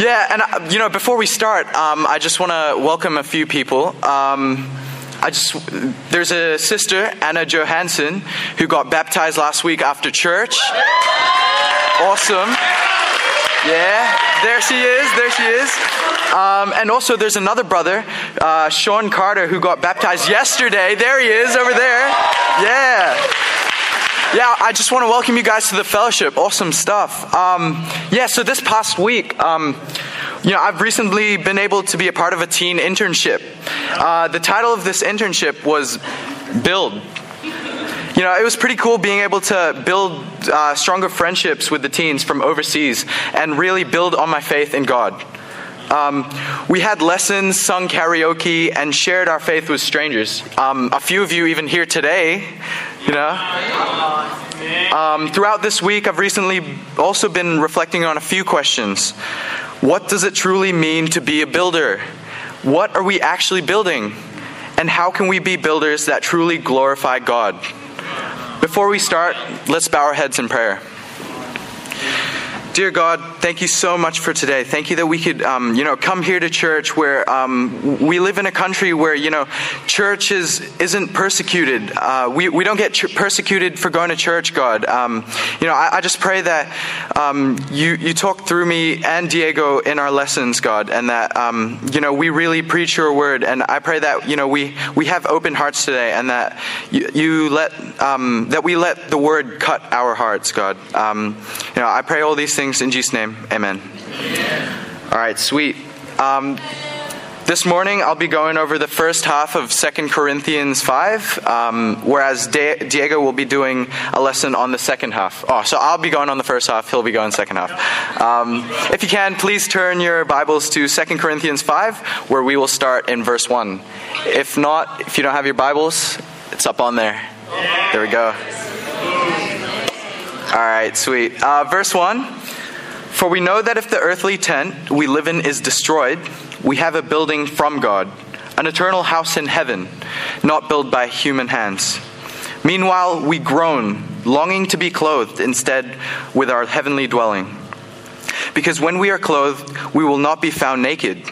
Yeah, and uh, you know, before we start, um, I just want to welcome a few people. Um, I just there's a sister Anna Johansson who got baptized last week after church. Awesome. Yeah, there she is. There she is. Um, and also, there's another brother, uh, Sean Carter, who got baptized yesterday. There he is over there. Yeah. Yeah, I just want to welcome you guys to the fellowship. Awesome stuff. Um, yeah, so this past week, um, you know, I've recently been able to be a part of a teen internship. Uh, the title of this internship was Build. You know, it was pretty cool being able to build uh, stronger friendships with the teens from overseas and really build on my faith in God. Um, we had lessons, sung karaoke, and shared our faith with strangers. Um, a few of you even here today, you know. Um, throughout this week, I've recently also been reflecting on a few questions. What does it truly mean to be a builder? What are we actually building? And how can we be builders that truly glorify God? Before we start, let's bow our heads in prayer. Dear God, thank you so much for today. Thank you that we could, um, you know, come here to church where um, we live in a country where, you know, church is, isn't persecuted. Uh, we, we don't get ch- persecuted for going to church, God. Um, you know, I, I, just pray that um, you, you talk through me and Diego in our lessons, God, and that, um, you know, we really preach your word. And I pray that, you know, we, we have open hearts today and that you, you let, um, that we let the word cut our hearts, God. you know, I pray all these things things in Jesus' name. Amen. Amen. All right, sweet. Um, this morning I'll be going over the first half of 2 Corinthians 5, um, whereas Diego will be doing a lesson on the second half. Oh, so I'll be going on the first half, he'll be going second half. Um, if you can, please turn your Bibles to 2 Corinthians 5, where we will start in verse 1. If not, if you don't have your Bibles, it's up on there. There we go. All right, sweet. Uh, verse 1. For we know that if the earthly tent we live in is destroyed, we have a building from God, an eternal house in heaven, not built by human hands. Meanwhile, we groan, longing to be clothed instead with our heavenly dwelling. Because when we are clothed, we will not be found naked.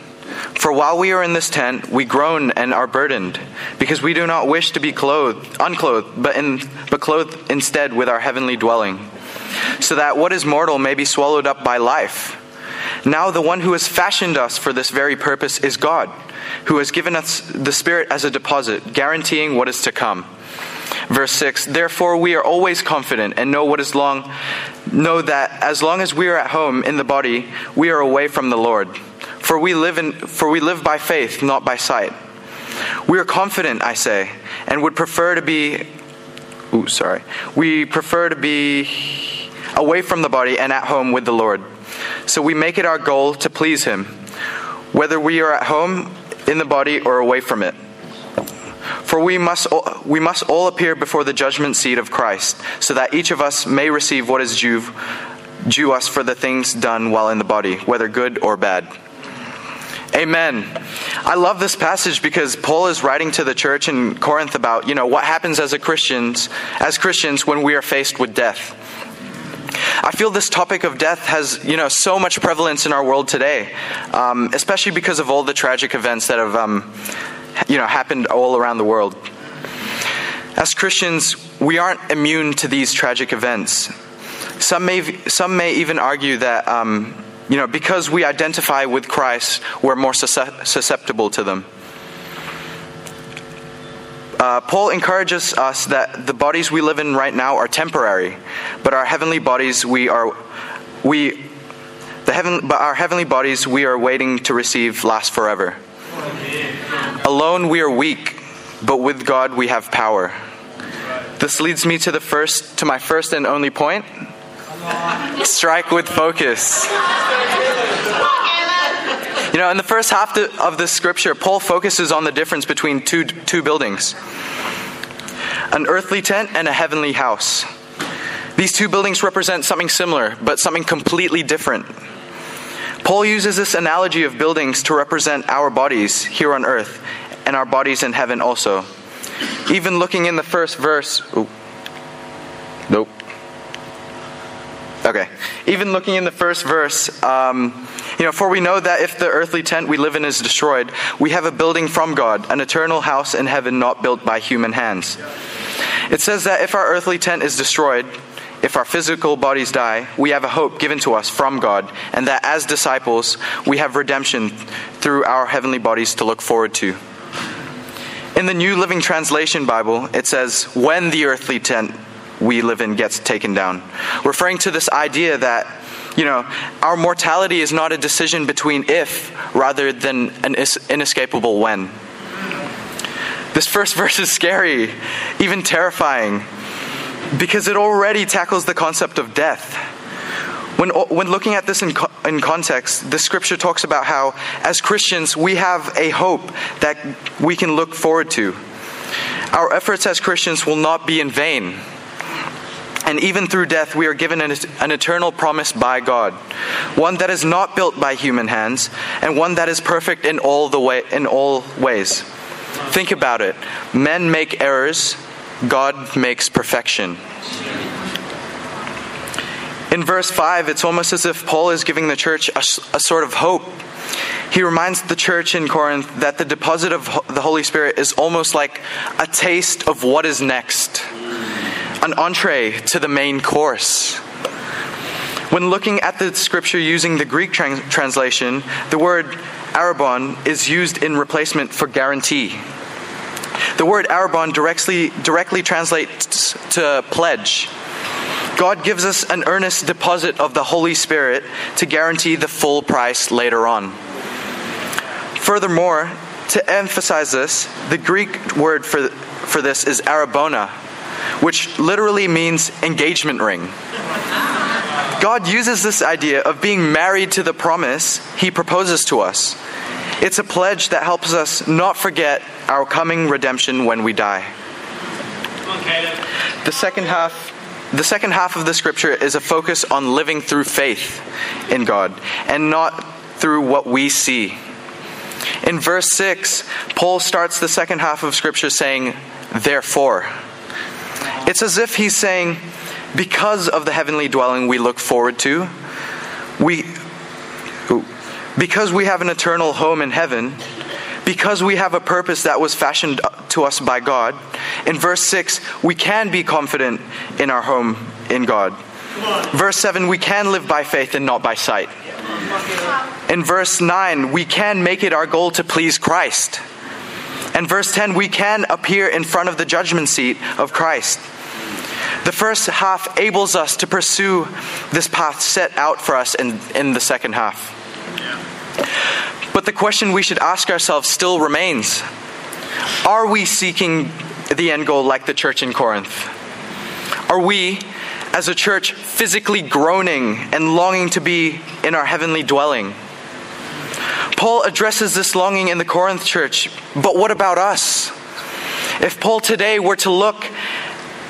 For while we are in this tent, we groan and are burdened, because we do not wish to be clothed, unclothed, but, in, but clothed instead with our heavenly dwelling so that what is mortal may be swallowed up by life. Now, the one who has fashioned us for this very purpose is God, who has given us the Spirit as a deposit, guaranteeing what is to come. Verse 6 Therefore, we are always confident and know what is long, know that as long as we are at home in the body, we are away from the Lord. For we live, in, for we live by faith, not by sight. We are confident, I say, and would prefer to be. Ooh, sorry. We prefer to be away from the body and at home with the Lord. So we make it our goal to please Him, whether we are at home in the body or away from it. For we must, all, we must all appear before the judgment seat of Christ, so that each of us may receive what is due, due us for the things done while in the body, whether good or bad. Amen. I love this passage because Paul is writing to the church in Corinth about, you know, what happens as a Christians, as Christians when we are faced with death. I feel this topic of death has, you know, so much prevalence in our world today, um, especially because of all the tragic events that have, um, you know, happened all around the world. As Christians, we aren't immune to these tragic events. Some may, some may even argue that, um, you know, because we identify with Christ, we're more susceptible to them. Uh, Paul encourages us that the bodies we live in right now are temporary, but our heavenly bodies we are we the heaven but our heavenly bodies we are waiting to receive last forever. Alone we are weak, but with God we have power. This leads me to the first to my first and only point. Strike with focus. You know, in the first half of the scripture, Paul focuses on the difference between two, two buildings an earthly tent and a heavenly house. These two buildings represent something similar, but something completely different. Paul uses this analogy of buildings to represent our bodies here on earth and our bodies in heaven also. Even looking in the first verse, nope. Okay. even looking in the first verse, um, you know, for we know that if the earthly tent we live in is destroyed, we have a building from God, an eternal house in heaven not built by human hands. It says that if our earthly tent is destroyed, if our physical bodies die, we have a hope given to us from God, and that as disciples, we have redemption through our heavenly bodies to look forward to. In the New Living Translation Bible, it says, when the earthly tent we live in gets taken down, referring to this idea that, you know, our mortality is not a decision between if rather than an inescapable when. This first verse is scary, even terrifying, because it already tackles the concept of death. When, when looking at this in, in context, the scripture talks about how, as Christians, we have a hope that we can look forward to. Our efforts as Christians will not be in vain. And even through death, we are given an, an, eternal promise by God, one that is not built by human hands, and one that is perfect in all the way in all ways. Think about it. Men make errors, God makes perfection. In verse 5, it's almost as if Paul is giving the church a, a, sort of hope. He reminds the church in Corinth that the deposit of the Holy Spirit is almost like a taste of what is next, an entree to the main course. When looking at the scripture using the Greek trans- translation, the word arabon is used in replacement for guarantee. The word arabon directly, directly translates to pledge. God gives us an earnest deposit of the Holy Spirit to guarantee the full price later on. Furthermore, to emphasize this, the Greek word for, for this is arabona, which literally means engagement ring. God uses this idea of being married to the promise he proposes to us. It's a pledge that helps us not forget our coming redemption when we die. The second half the second half of the scripture is a focus on living through faith in God and not through what we see. In verse 6, Paul starts the second half of scripture saying, Therefore. It's as if he's saying, because of the heavenly dwelling we look forward to, we because we have an eternal home in heaven, because we have a purpose that was fashioned to us by God, in verse 6, we can be confident in our home in God. Verse 7, we can live by faith and not by sight. In verse 9, we can make it our goal to please Christ. And verse 10, we can appear in front of the judgment seat of Christ. The first half enables us to pursue this path set out for us in, in the second half. But the question we should ask ourselves still remains Are we seeking the end goal like the church in Corinth? Are we, as a church, physically groaning and longing to be in our heavenly dwelling? Paul addresses this longing in the Corinth church, but what about us? If Paul today were to look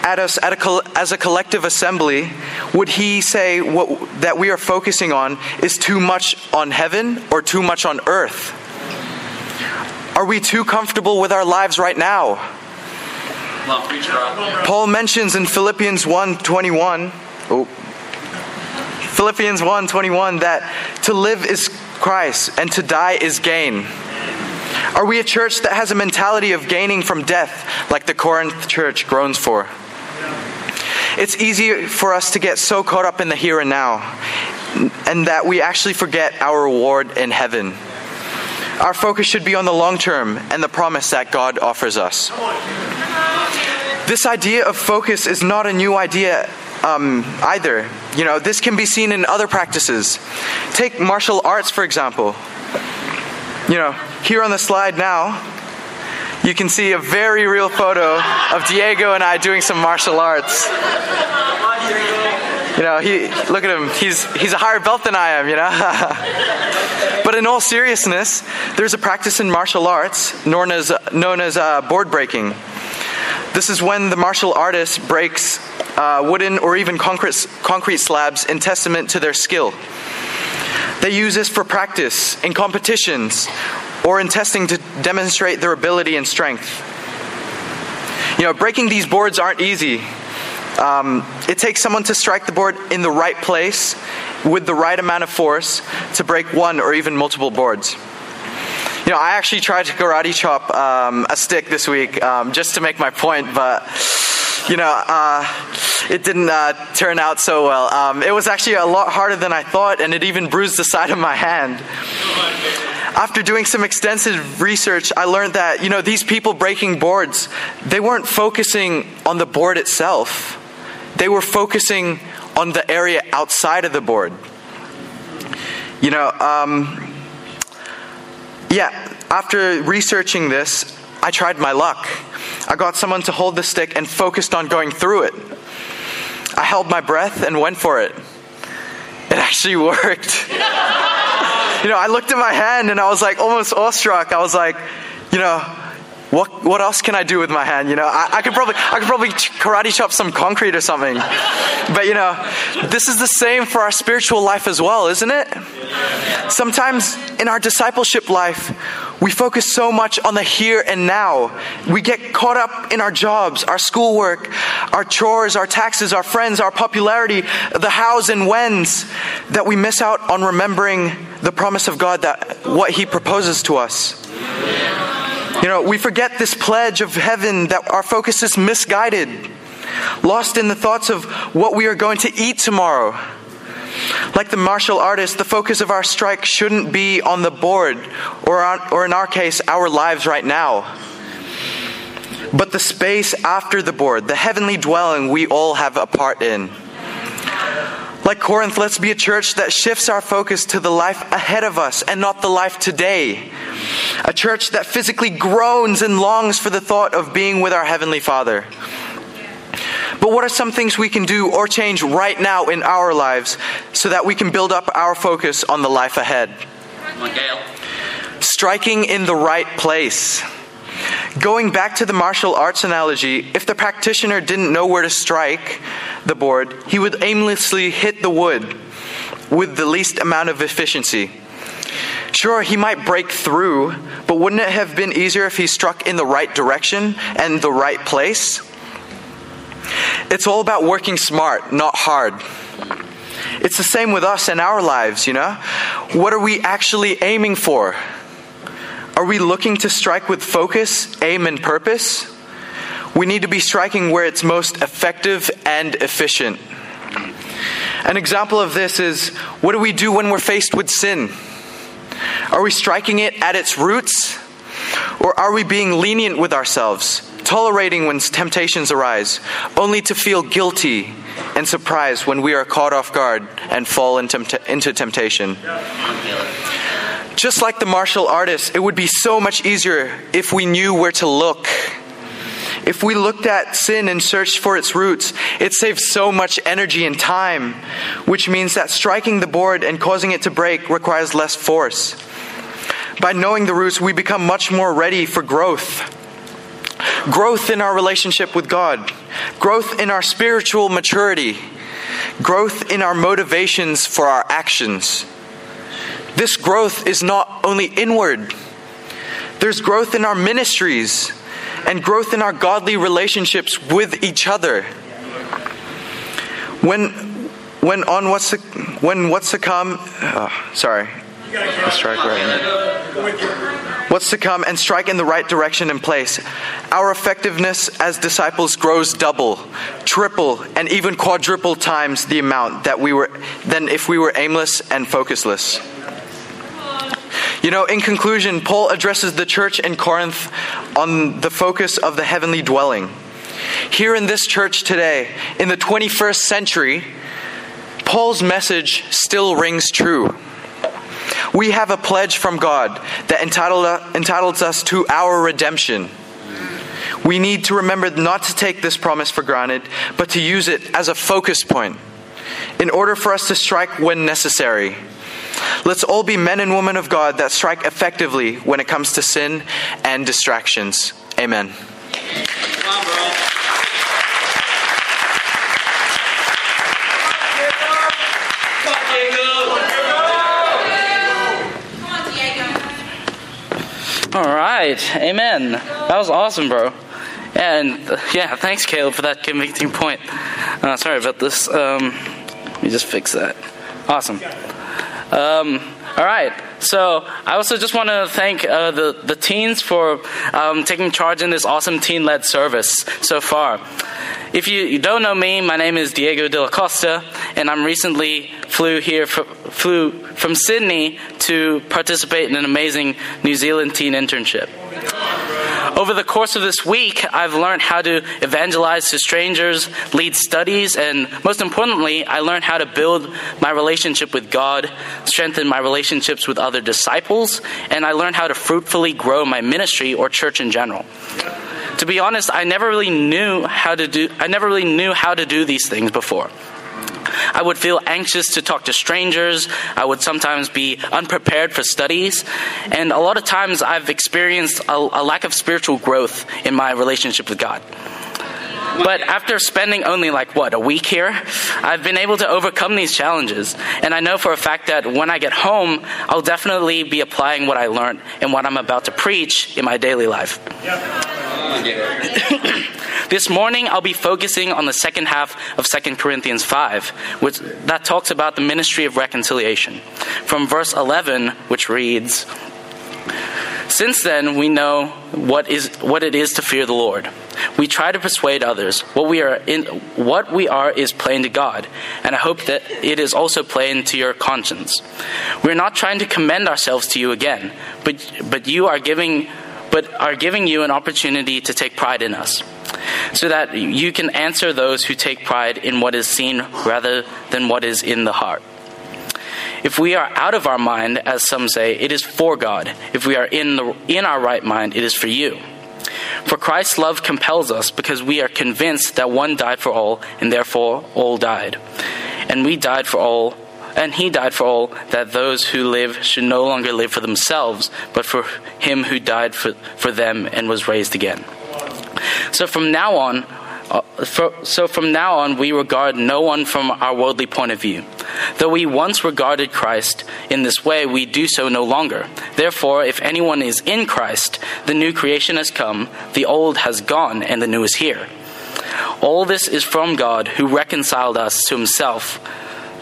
at us at a, as a collective assembly, would he say what, that we are focusing on is too much on heaven or too much on earth? Are we too comfortable with our lives right now? Paul mentions in Philippians 1:21, oh, Philippians 1:21 that to live is Christ and to die is gain. Are we a church that has a mentality of gaining from death like the Corinth church groans for? It's easy for us to get so caught up in the here and now and that we actually forget our reward in heaven. Our focus should be on the long term and the promise that God offers us. This idea of focus is not a new idea um, either. You know, this can be seen in other practices. Take martial arts, for example. You know, here on the slide now, you can see a very real photo of Diego and I doing some martial arts. You know, he look at him. He's he's a higher belt than I am, you know. but in all seriousness, there's a practice in martial arts known as known as uh, board breaking. This is when the martial artist breaks uh, wooden or even concrete concrete slabs in testament to their skill. They use this for practice in competitions or in testing to demonstrate their ability and strength. You know, breaking these boards aren't easy. Um, it takes someone to strike the board in the right place with the right amount of force to break one or even multiple boards. You know, I actually tried to karate chop um, a stick this week um, just to make my point, but you know, uh, it didn't uh, turn out so well. Um, it was actually a lot harder than I thought, and it even bruised the side of my hand. After doing some extensive research, I learned that, you know, these people breaking boards, they weren't focusing on the board itself. They were focusing on the area outside of the board. You know, um, yeah, after researching this, I tried my luck. I got someone to hold the stick and focused on going through it. I held my breath and went for it. It actually worked. you know, I looked at my hand and I was like almost awestruck. I was like, you know, what what else can I do with my hand? You know, I, I could probably I could probably karate chop some concrete or something. But you know, this is the same for our spiritual life as well, isn't it? Sometimes in our discipleship life, we focus so much on the here and now. We get caught up in our jobs, our schoolwork, our chores, our taxes, our friends, our popularity, the hows and whens, that we miss out on remembering the promise of God that what He proposes to us. You know, we forget this pledge of heaven that our focus is misguided, lost in the thoughts of what we are going to eat tomorrow. Like the martial artist, the focus of our strike shouldn't be on the board, or, on, or in our case, our lives right now. But the space after the board, the heavenly dwelling we all have a part in. Like Corinth, let's be a church that shifts our focus to the life ahead of us and not the life today. A church that physically groans and longs for the thought of being with our Heavenly Father. But what are some things we can do or change right now in our lives so that we can build up our focus on the life ahead? Striking in the right place. Going back to the martial arts analogy, if the practitioner didn't know where to strike the board, he would aimlessly hit the wood with the least amount of efficiency. Sure, he might break through, but wouldn't it have been easier if he struck in the right direction and the right place? It's all about working smart, not hard. It's the same with us and our lives, you know? What are we actually aiming for? Are we looking to strike with focus, aim, and purpose? We need to be striking where it's most effective and efficient. An example of this is what do we do when we're faced with sin? Are we striking it at its roots? Or are we being lenient with ourselves, tolerating when temptations arise, only to feel guilty and surprised when we are caught off guard and fall into, temptation? Just like the martial artist, it would be so much easier if we knew where to look. If we looked at sin and searched for its roots, it saves so much energy and time, which means that striking the board and causing it to break requires less force. By knowing the roots, we become much more ready for growth. Growth in our relationship with God, growth in our spiritual maturity, growth in our motivations for our actions. This growth is not only inward, there's growth in our ministries and growth in our godly relationships with each other. When, when on what's to, when what's to come, uh, sorry, strike right. What's to come and strike in the right direction and place. Our effectiveness as disciples grows double, triple, and even quadruple times the amount that we were than if we were aimless and focusless. You know, in conclusion, Paul addresses the church in Corinth on the focus of the heavenly dwelling. Here in this church today, in the 21st century, Paul's message still rings true. We have a pledge from God that entitles us to our redemption. We need to remember not to take this promise for granted, but to use it as a focus point in order for us to strike when necessary. Let's all be men and women of God that strike effectively when it comes to sin and distractions. Amen. All right, amen. That was awesome, bro. And yeah, thanks, Caleb, for that convicting point. Uh, sorry about this. Um, let me just fix that. Awesome. Um, all right. So I also just want to thank uh, the the teens for um, taking charge in this awesome teen-led service so far. If you, you, don't know me, my name is Diego de la Costa, and I'm recently flew here flew from Sydney to participate in an amazing New Zealand teen internship. Over the course of this week, I've learned how to evangelize to strangers, lead studies, and most importantly, I learned how to build my relationship with God, strengthen my relationships with other disciples, and I learned how to fruitfully grow my ministry or church in general. To be honest, I never really knew how to do I never really knew how to do these things before. I would feel anxious to talk to strangers. I would sometimes be unprepared for studies. And a lot of times I've experienced a, a lack of spiritual growth in my relationship with God. But after spending only like what, a week here, I've been able to overcome these challenges. And I know for a fact that when I get home, I'll definitely be applying what I learned and what I'm about to preach in my daily life. this morning, I'll be focusing on the second half of 2 Corinthians 5, which that talks about the ministry of reconciliation. From verse 11, which reads, since then, we know what is what it is to fear the Lord. We try to persuade others. What we are in, what we are is plain to God, and I hope that it is also plain to your conscience. We are not trying to commend ourselves to you again, but but you are giving but are giving you an opportunity to take pride in us, so that you can answer those who take pride in what is seen rather than what is in the heart. If we are out of our mind, as some say, it is for God. If we are in, the, in our right mind, it is for you. For Christ's love compels us because we are convinced that one died for all, and therefore all died. And we died for all, and he died for all, that those who live should no longer live for themselves, but for him who died for, for them and was raised again. So from now on, Uh, so from now on, we regard no one from our worldly point of view. Though we once regarded Christ in this way, we do so no longer. Therefore, if anyone is in Christ, the new creation has come, the old has gone, and the new is here. All this is from God, who reconciled us to himself,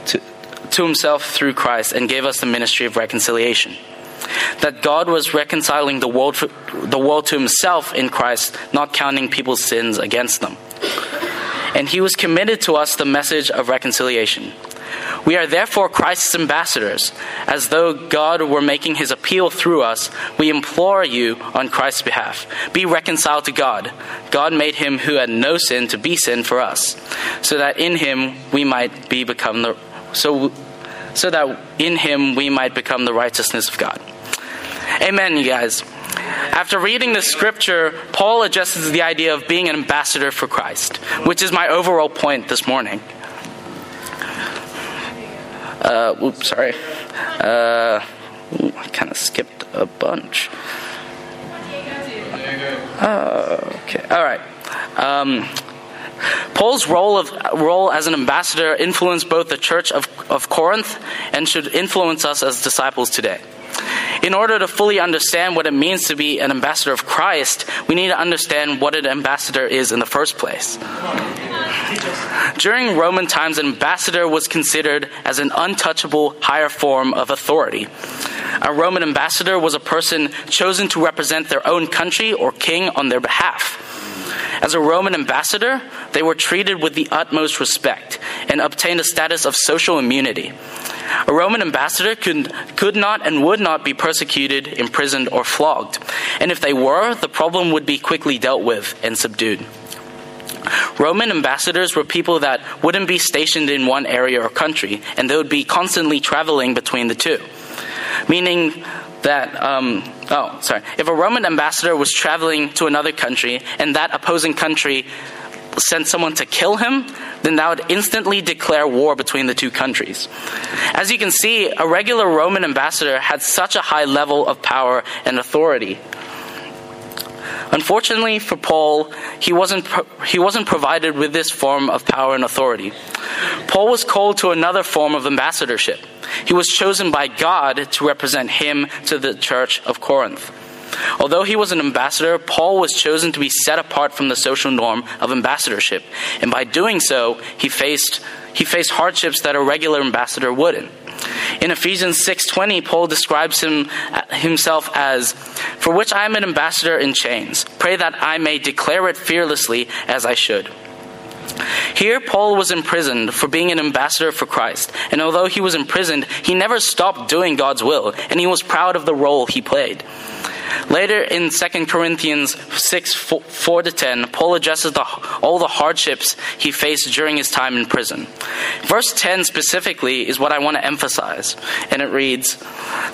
to, to himself through Christ, and gave us the ministry of reconciliation that God was reconciling the world, the world to himself in Christ, not counting people's sins against them. And he was committed to us the message of reconciliation. We are therefore Christ's ambassadors. As though God were making his appeal through us, we implore you on Christ's behalf be reconciled to God. God made him who had no sin to be sin for us, so that in him we might be become the so so that in him we might become the righteousness of God. Amen, you guys. After reading the scripture, Paul addresses the idea of being an ambassador for Christ, which is my overall point this morning. Uh, oops, sorry. Uh, ooh, I kind of skipped a bunch. Uh, okay, all right. Um, Paul's role of role as an ambassador influenced both the church of, of Corinth and should influence us as disciples today. In order to fully understand what it means to be an ambassador of Christ, we need to understand what an ambassador is in the first place. During Roman times, an ambassador was considered as an untouchable higher form of authority. A Roman ambassador was a person chosen to represent their own country or king on their behalf. As a Roman ambassador, they were treated with the utmost respect and obtained a status of social immunity. A Roman ambassador could, could not and would not be persecuted, imprisoned, or flogged. And if they were, the problem would be quickly dealt with and subdued. Roman ambassadors were people that wouldn't be stationed in one area or country, and they would be constantly traveling between the two. Meaning that, um, oh, sorry, if a Roman ambassador was traveling to another country and that opposing country sent someone to kill him, then that would instantly declare war between the two countries. As you can see, a regular Roman ambassador had such a high level of power and authority. Unfortunately for Paul, he wasn't, he wasn't provided with this form of power and authority. Paul was called to another form of ambassadorship. He was chosen by God to represent him to the church of Corinth. Although he was an ambassador, Paul was chosen to be set apart from the social norm of ambassadorship, and by doing so, he faced he faced hardships that a regular ambassador wouldn't. In Ephesians 6:20, Paul describes him, himself as, "For which I am an ambassador in chains. Pray that I may declare it fearlessly as I should." Here, Paul was imprisoned for being an ambassador for Christ, and although he was imprisoned, he never stopped doing God's will, and he was proud of the role he played. Later in 2 Corinthians 6 4 to 10, Paul addresses the, all the hardships he faced during his time in prison. Verse 10 specifically is what I want to emphasize, and it reads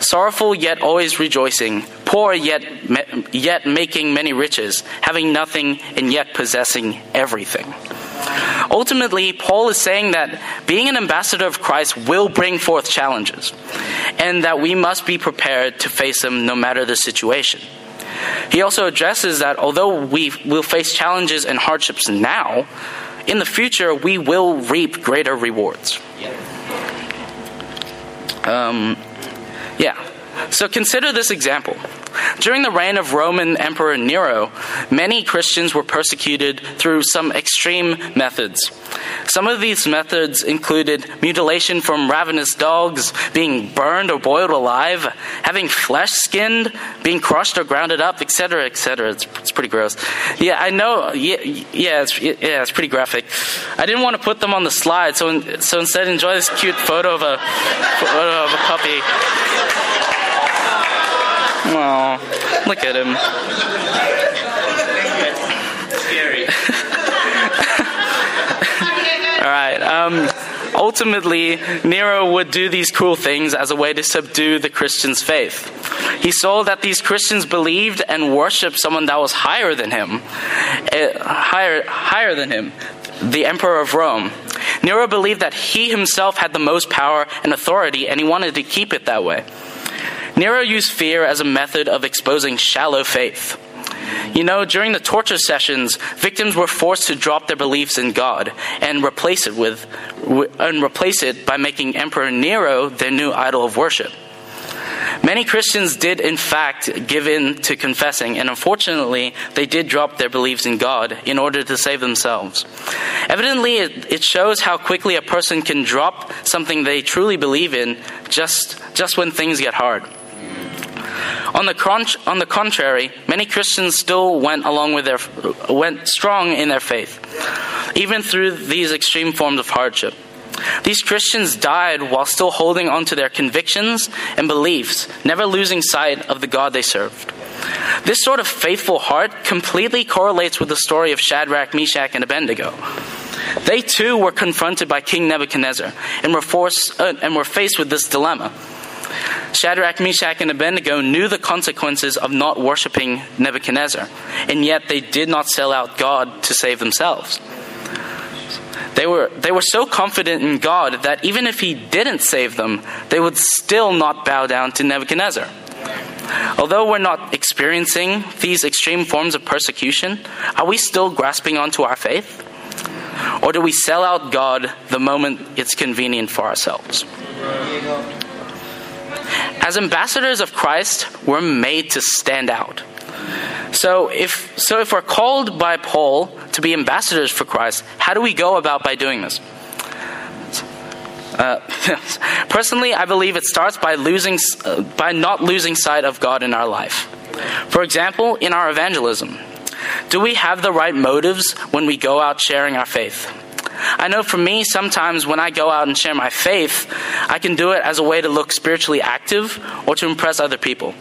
Sorrowful yet always rejoicing, poor yet, yet making many riches, having nothing and yet possessing everything. Ultimately, Paul is saying that being an ambassador of Christ will bring forth challenges, and that we must be prepared to face them no matter the situation. He also addresses that although we will face challenges and hardships now, in the future we will reap greater rewards. Um, yeah. So consider this example. During the reign of Roman Emperor Nero, many Christians were persecuted through some extreme methods. Some of these methods included mutilation from ravenous dogs, being burned or boiled alive, having flesh skinned, being crushed or grounded up, etc., etc. It's, it's pretty gross. Yeah, I know. Yeah, yeah, it's, yeah, it's pretty graphic. I didn't want to put them on the slide, so so instead, enjoy this cute photo of a photo of a puppy. Oh, look at him. All right. Um, ultimately, Nero would do these cruel things as a way to subdue the Christians' faith. He saw that these Christians believed and worshipped someone that was higher than him, uh, higher, higher than him, the Emperor of Rome. Nero believed that he himself had the most power and authority, and he wanted to keep it that way. Nero used fear as a method of exposing shallow faith. You know, during the torture sessions, victims were forced to drop their beliefs in God and replace it with and replace it by making Emperor Nero their new idol of worship. Many Christians did, in fact, give in to confessing, and unfortunately, they did drop their beliefs in God in order to save themselves. Evidently, it, shows how quickly a person can drop something they truly believe in just, just when things get hard. On the, on the contrary, many Christians still went along with their went strong in their faith, even through these extreme forms of hardship. These Christians died while still holding on to their convictions and beliefs, never losing sight of the God they served. This sort of faithful heart completely correlates with the story of Shadrach, Meshach, and Abednego. They too were confronted by King Nebuchadnezzar and were, forced, uh, and were faced with this dilemma. Shadrach, Meshach, and Abednego knew the consequences of not worshiping Nebuchadnezzar, and yet they did not sell out God to save themselves. They were, they were so confident in God that even if He didn't save them, they would still not bow down to Nebuchadnezzar. Although we're not experiencing these extreme forms of persecution, are we still grasping onto our faith? Or do we sell out God the moment it's convenient for ourselves? As ambassadors of Christ, we're made to stand out. So if so if we're called by Paul to be ambassadors for Christ, how do we go about by doing this? Uh, personally, I believe it starts by losing uh, by not losing sight of God in our life. For example, in our evangelism, do we have the right motives when we go out sharing our faith? I know for me, sometimes when I go out and share my faith, I can do it as a way to look spiritually active or to impress other people.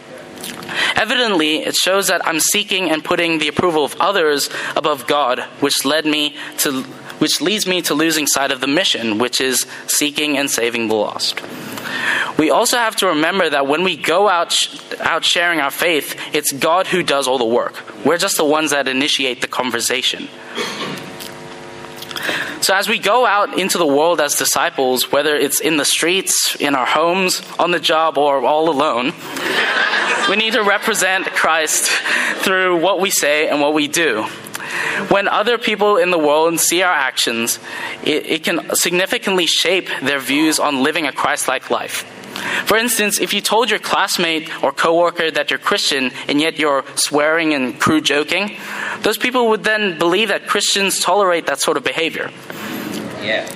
Evidently, it shows that I'm seeking and putting the approval of others above God, which led me to which leads me to losing sight of the mission, which is seeking and saving the lost. We also have to remember that when we go out out sharing our faith, it's God who does all the work. We're just the ones that initiate the conversation. So, as we go out into the world as disciples, whether it's in the streets, in our homes, on the job, or all alone, we need to represent Christ through what we say and what we do. When other people in the world see our actions, it, it can significantly shape their views on living a Christ like life. For instance, if you told your classmate or coworker that you're Christian and yet you're swearing and crude joking, those people would then believe that Christians tolerate that sort of behavior. Yeah.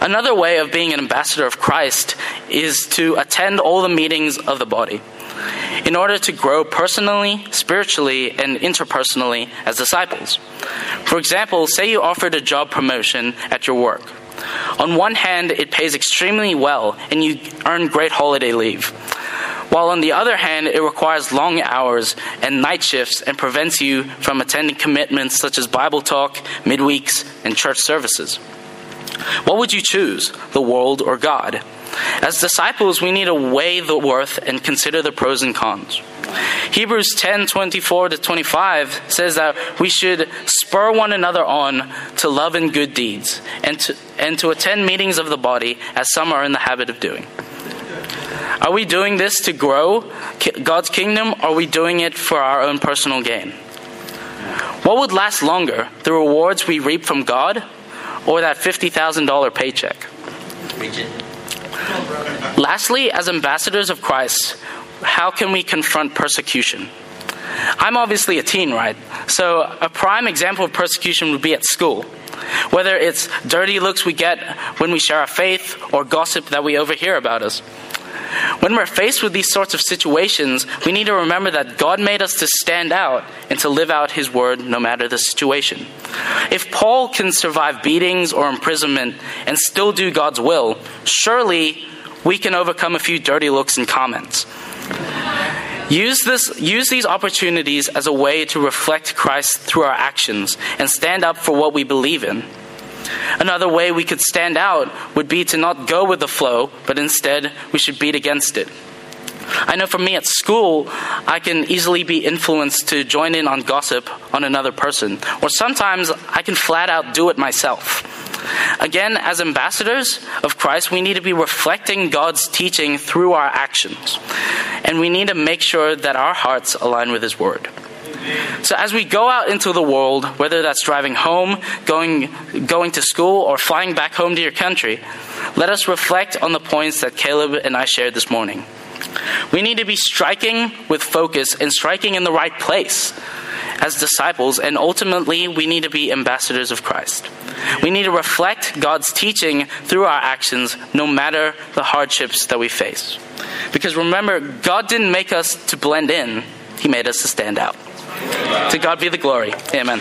Another way of being an ambassador of Christ is to attend all the meetings of the body in order to grow personally, spiritually, and interpersonally as disciples. For example, say you offered a job promotion at your work. On one hand, it pays extremely well and you earn great holiday leave. While on the other hand, it requires long hours and night shifts and prevents you from attending commitments such as Bible talk, midweeks, and church services. What would you choose, the world or God? As disciples, we need to weigh the worth and consider the pros and cons. Hebrews 10 24 to 25 says that we should spur one another on to love and good deeds and to, and to attend meetings of the body as some are in the habit of doing. Are we doing this to grow God's kingdom or are we doing it for our own personal gain? What would last longer, the rewards we reap from God or that $50,000 paycheck? Lastly, as ambassadors of Christ, how can we confront persecution? I'm obviously a teen, right? So, a prime example of persecution would be at school. Whether it's dirty looks we get when we share our faith or gossip that we overhear about us. When we're faced with these sorts of situations, we need to remember that God made us to stand out and to live out His word no matter the situation. If Paul can survive beatings or imprisonment and still do God's will, surely we can overcome a few dirty looks and comments. Use, this, use these opportunities as a way to reflect Christ through our actions and stand up for what we believe in. Another way we could stand out would be to not go with the flow, but instead we should beat against it. I know for me at school, I can easily be influenced to join in on gossip on another person, or sometimes I can flat out do it myself. Again, as ambassadors of Christ, we need to be reflecting God's teaching through our actions. And we need to make sure that our hearts align with His Word. So as we go out into the world, whether that's driving home, going, going to school, or flying back home to your country, let us reflect on the points that Caleb and I shared this morning. We need to be striking with focus and striking in the right place as disciples, and ultimately, we need to be ambassadors of Christ. We need to reflect God's teaching through our actions, no matter the hardships that we face. Because remember, God didn't make us to blend in, He made us to stand out. To God be the glory. Amen.